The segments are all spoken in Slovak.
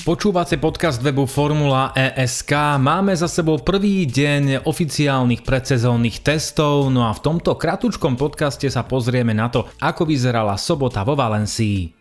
Počúvate podcast webu Formula ESK. Máme za sebou prvý deň oficiálnych predsezónnych testov, no a v tomto kratučkom podcaste sa pozrieme na to, ako vyzerala sobota vo Valencii.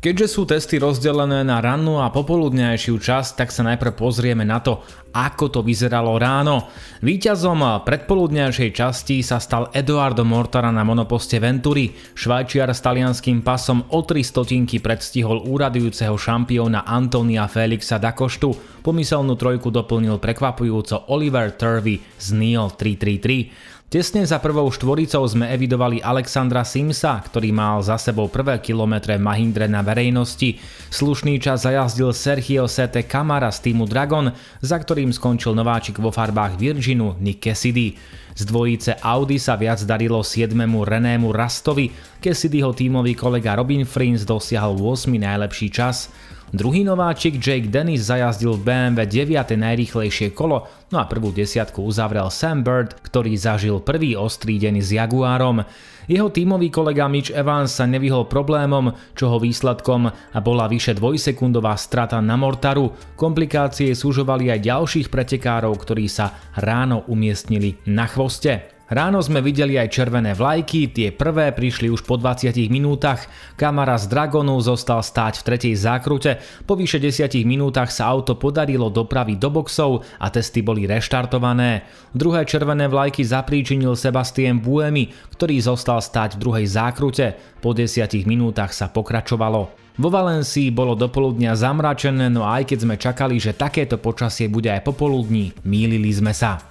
Keďže sú testy rozdelené na rannú a popoludňajšiu časť, tak sa najprv pozrieme na to, ako to vyzeralo ráno. Výťazom predpoludňajšej časti sa stal Eduardo Mortara na monoposte Venturi. Švajčiar s talianským pasom o 3 stotinky predstihol úradujúceho šampióna Antonia Felixa Dakoštu. Pomyselnú trojku doplnil prekvapujúco Oliver Turvey z NIO 333. Tesne za prvou štvoricou sme evidovali Alexandra Simsa, ktorý mal za sebou prvé kilometre Mahindre na verejnosti. Slušný čas zajazdil Sergio Sete Kamara z týmu Dragon, za ktorým skončil nováčik vo farbách Virginu Nick Cassidy. Z dvojice Audi sa viac darilo 7. Renému Rastovi, Cassidyho tímový kolega Robin Frins dosiahol 8. najlepší čas. Druhý nováčik Jake Dennis zajazdil v BMW 9. najrýchlejšie kolo, no a prvú desiatku uzavrel Sam Bird, ktorý zažil prvý ostrý deň s Jaguárom. Jeho tímový kolega Mitch Evans sa nevyhol problémom, čoho výsledkom bola vyše dvojsekundová strata na Mortaru. Komplikácie súžovali aj ďalších pretekárov, ktorí sa ráno umiestnili na chvoste. Ráno sme videli aj červené vlajky, tie prvé prišli už po 20 minútach. Kamara z Dragonu zostal stáť v tretej zákrute, po vyše 10 minútach sa auto podarilo dopraviť do boxov a testy boli reštartované. Druhé červené vlajky zapríčinil Sebastien Buemi, ktorý zostal stáť v druhej zákrute. Po 10 minútach sa pokračovalo. Vo Valencii bolo dopoludnia zamračené, no aj keď sme čakali, že takéto počasie bude aj popoludní, mýlili sme sa.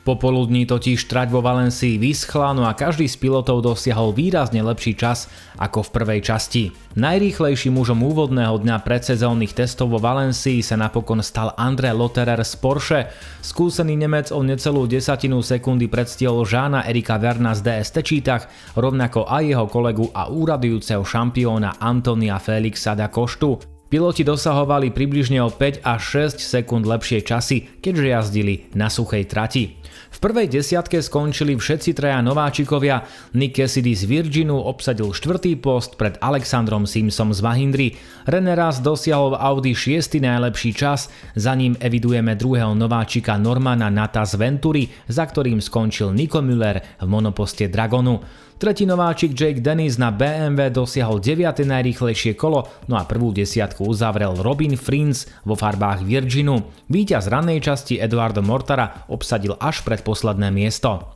Popoludní totiž trať vo Valencii vyschla, no a každý z pilotov dosiahol výrazne lepší čas ako v prvej časti. Najrýchlejším mužom úvodného dňa predsezónnych testov vo Valencii sa napokon stal André Lotterer z Porsche. Skúsený Nemec o necelú desatinu sekundy predstihol Žána Erika Verna z DS Tečítach, rovnako aj jeho kolegu a úradujúceho šampióna Antonia Felixa da Koštu. Piloti dosahovali približne o 5 až 6 sekúnd lepšie časy, keďže jazdili na suchej trati. V prvej desiatke skončili všetci traja nováčikovia. Nick Cassidy z Virginu obsadil štvrtý post pred Alexandrom Simsom z Mahindry. René Ras dosiahol v Audi 6. najlepší čas, za ním evidujeme druhého nováčika Normana Nata z Venturi, za ktorým skončil Nico Müller v monoposte Dragonu. Tretí nováčik Jake Dennis na BMW dosiahol 9. najrýchlejšie kolo, no a prvú desiatku uzavrel Robin Frins vo farbách Virginu. Výťaz rannej časti Eduardo Mortara obsadil až pred posledné miesto.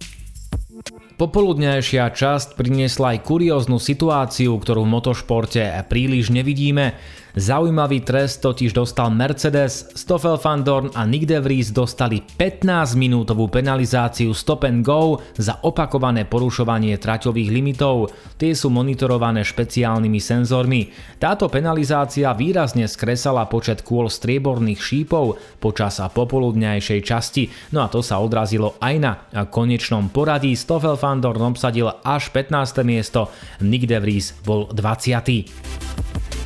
Popoludňajšia časť priniesla aj kurióznu situáciu, ktorú v motošporte príliš nevidíme. Zaujímavý trest totiž dostal Mercedes, Stoffel van Dorn a Nick de Vries dostali 15-minútovú penalizáciu stop and go za opakované porušovanie traťových limitov. Tie sú monitorované špeciálnymi senzormi. Táto penalizácia výrazne skresala počet kôl strieborných šípov počas popoludňajšej časti, no a to sa odrazilo aj na konečnom poradí Stoffel van Dorn obsadil až 15. miesto, Nick De Vries bol 20.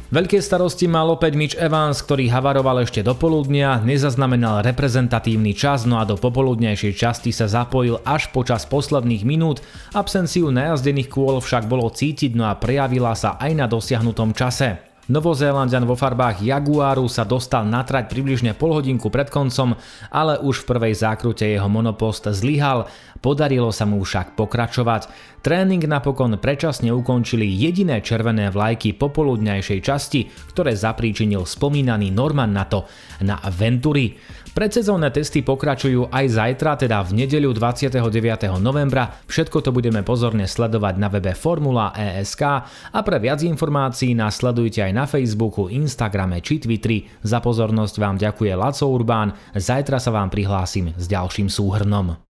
Veľké starosti mal opäť Mitch Evans, ktorý havaroval ešte do poludnia, nezaznamenal reprezentatívny čas, no a do popoludnejšej časti sa zapojil až počas posledných minút. Absenciu najazdených kôl však bolo cítiť, no a prejavila sa aj na dosiahnutom čase. Novozélandian vo farbách Jaguaru sa dostal na trať približne pol hodinku pred koncom, ale už v prvej zákrute jeho monopost zlyhal, podarilo sa mu však pokračovať. Tréning napokon predčasne ukončili jediné červené vlajky popoludňajšej časti, ktoré zapríčinil spomínaný Norman Nato na Venturi. Predsezónne testy pokračujú aj zajtra, teda v nedeľu 29. novembra. Všetko to budeme pozorne sledovať na webe Formula ESK a pre viac informácií nás sledujte aj na Facebooku, Instagrame či Twitteri. Za pozornosť vám ďakuje Laco Urbán, zajtra sa vám prihlásim s ďalším súhrnom.